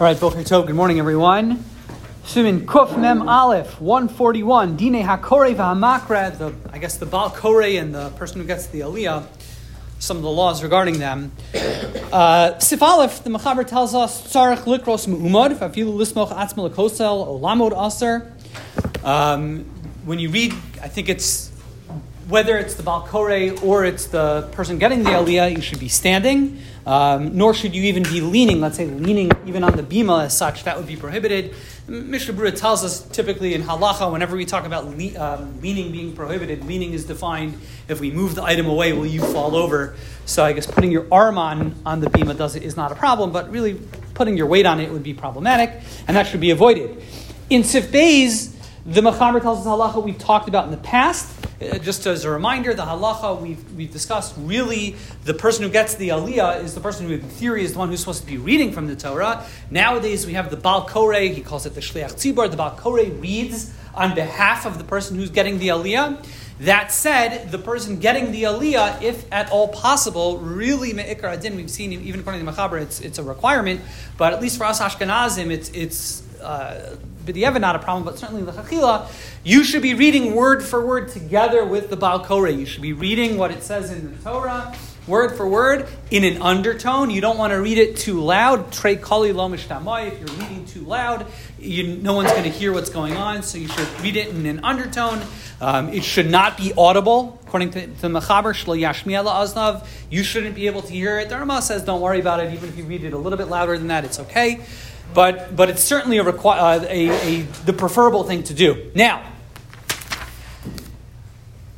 All right, Boker Tov, good morning, everyone. Simin Kuf Mem Aleph, 141, Dine HaKore v'Hamakra, the, I guess the Baal Kore and the person who gets the Aliyah, some of the laws regarding them. Uh, Sif Aleph, the Mechaber tells us, Tzarech Likros Mu'umad, Fafilu Lismoch Atzma Lekosel, Olamod Aser. Um, when you read, I think it's whether it's the Balkore or it's the person getting the Aliyah, you should be standing, um, nor should you even be leaning, let's say leaning even on the bima as such, that would be prohibited. Mishnah Berurah tells us typically in halacha, whenever we talk about le- um, leaning being prohibited, leaning is defined if we move the item away, will you fall over? So I guess putting your arm on, on the bima does it is not a problem, but really putting your weight on it would be problematic, and that should be avoided. In Sif Beis, the Mechaber tells us halacha we've talked about in the past. Uh, just as a reminder, the halacha we've, we've discussed really the person who gets the aliyah is the person who, in theory, is the one who's supposed to be reading from the Torah. Nowadays, we have the Baal Koreh, he calls it the Shliach Tzibor. The Baal Koreh reads on behalf of the person who's getting the aliyah. That said, the person getting the aliyah, if at all possible, really me'ikar adin, we've seen even according to the Mechaber, it's, it's a requirement, but at least for us Ashkenazim, it's, it's uh, b'di'evet not a problem, but certainly the chachila, you should be reading word for word together with the Baal Koreh. You should be reading what it says in the Torah, word for word, in an undertone. You don't want to read it too loud. Trey kali lo If you're reading too loud, you, no one's going to hear what's going on, so you should read it in an undertone. Um, it should not be audible, according to, the Mechaber, Shlo Yashmiel Aznav. You shouldn't be able to hear it. The Rama says, don't worry about it. Even if you read it a little bit louder than that, it's okay but but it's certainly a, uh, a, a, the preferable thing to do. Now,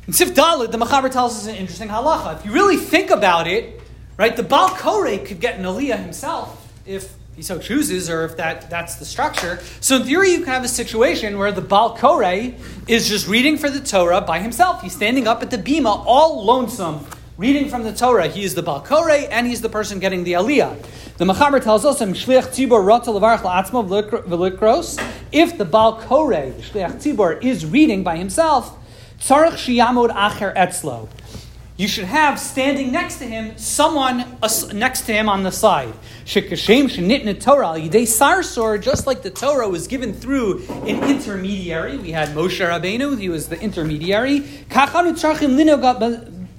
in Sif Daled, the Machaber tells us an interesting halacha. If you really think about it, right, the Baal Koreh could get an Aliyah himself if he so chooses, or if that, that's the structure. So in theory, you can have a situation where the Baal Koreh is just reading for the Torah by himself. He's standing up at the bima, all lonesome, reading from the Torah. He is the Baal Koreh, and he's the person getting the Aliyah. The Machaber tells us. If the Baal Koreh, the Shliach tzibor, is reading by himself, tzarich shiyamod acher etzlo. You should have standing next to him someone next to him on the side. Torah just like the Torah was given through an intermediary. We had Moshe Rabbeinu; he was the intermediary.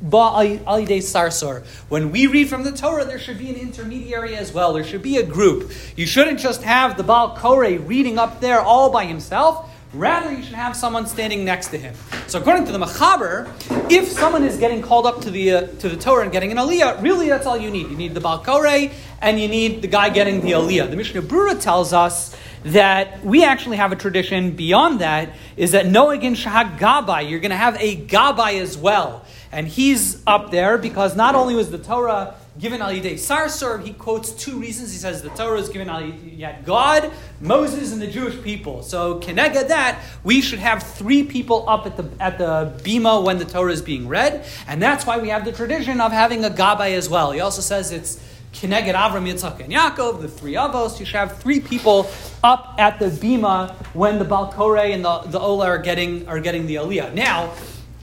Tzarchim sarsor. When we read from the Torah, there should be an intermediary as well. There should be a group. You shouldn't just have the Baal Koreh reading up there all by himself. Rather, you should have someone standing next to him. So, according to the Machaber, if someone is getting called up to the uh, to the Torah and getting an Aliyah, really that's all you need. You need the Baal Koreh and you need the guy getting the Aliyah. The Mishnah Berurah tells us that we actually have a tradition beyond that is that Noagin Shahag Gabai, you're going to have a Gabai as well. And he's up there because not only was the Torah given al Yidei Sarsor, he quotes two reasons. He says the Torah is given al Yad God, Moses, and the Jewish people. So Kenega that, we should have three people up at the at the bima when the Torah is being read, and that's why we have the tradition of having a gabbai as well. He also says it's Kineged Avram, Yitzchak, and Yaakov, the three Avos. You should have three people up at the bima when the Balkore and the, the Ola are getting are getting the Aliyah. Now,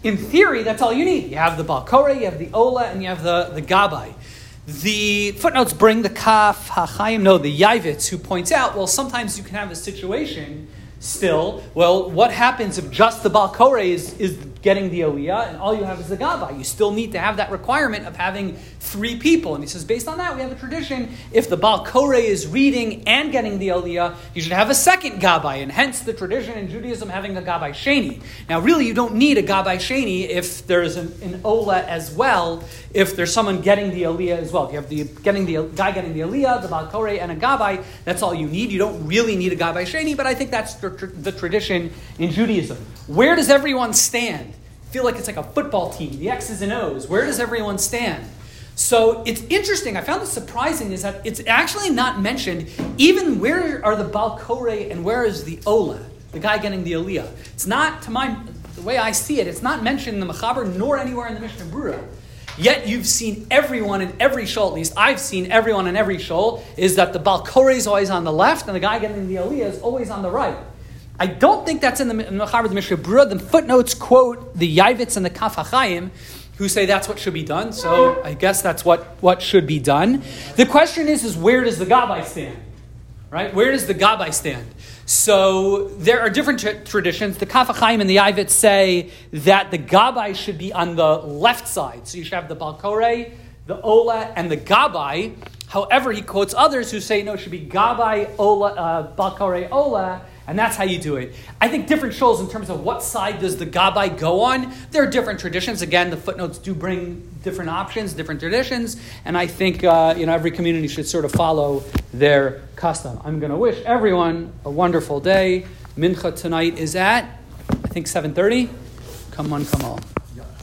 in theory, that's all you need. You have the Balkore, you have the Ola, and you have the, the Gabai. The footnotes bring the Kaf HaChaim, no, the Yavitz, who points out, well, sometimes you can have a situation still, well, what happens if just the Balkore is, is getting the Aliyah and all you have is the Gaba? You still need to have that requirement of having three people. And he says, based on that, we have a tradition. If the Baal Balkore is reading and getting the Aliyah, you should have a second Gabai, and hence the tradition in Judaism having a Gabai Sheni. Now, really, you don't need a Gabai Sheni if there's an, an Ola as well, if there's someone getting the Aliyah as well. If you have the getting the guy getting the Aliyah, the Balkore, and a Gabai, that's all you need. You don't really need a Gabai Sheni, but I think that's the the tradition in Judaism. Where does everyone stand? Feel like it's like a football team, the X's and O's. Where does everyone stand? So it's interesting. I found it surprising is that it's actually not mentioned even where are the Balkore and where is the Ola, the guy getting the Aliyah. It's not, to my, the way I see it, it's not mentioned in the Machaber nor anywhere in the Mishnah Berurah. Yet you've seen everyone in every shul, at least I've seen everyone in every shul, is that the Balkore is always on the left and the guy getting the Aliyah is always on the right. I don't think that's in the Mechaber the Mishnah Berurah. The footnotes quote the Yavitz and the Kaf HaChaim, who say that's what should be done. So I guess that's what, what should be done. The question is, is where does the Gabbai stand? right? Where does the Gabbai stand? So there are different tra- traditions. The Kaf HaChaim and the Yavitz say that the Gabbai should be on the left side. So you should have the Balkore, the Ola, and the Gabbai. However, he quotes others who say no, it should be Gabai Ola, uh, Ola, and that's how you do it. I think different shuls in terms of what side does the Gabbai go on. There are different traditions. Again, the footnotes do bring different options, different traditions, and I think uh, you know every community should sort of follow their custom. I'm going to wish everyone a wonderful day. Mincha tonight is at I think 7:30. Come on, come on.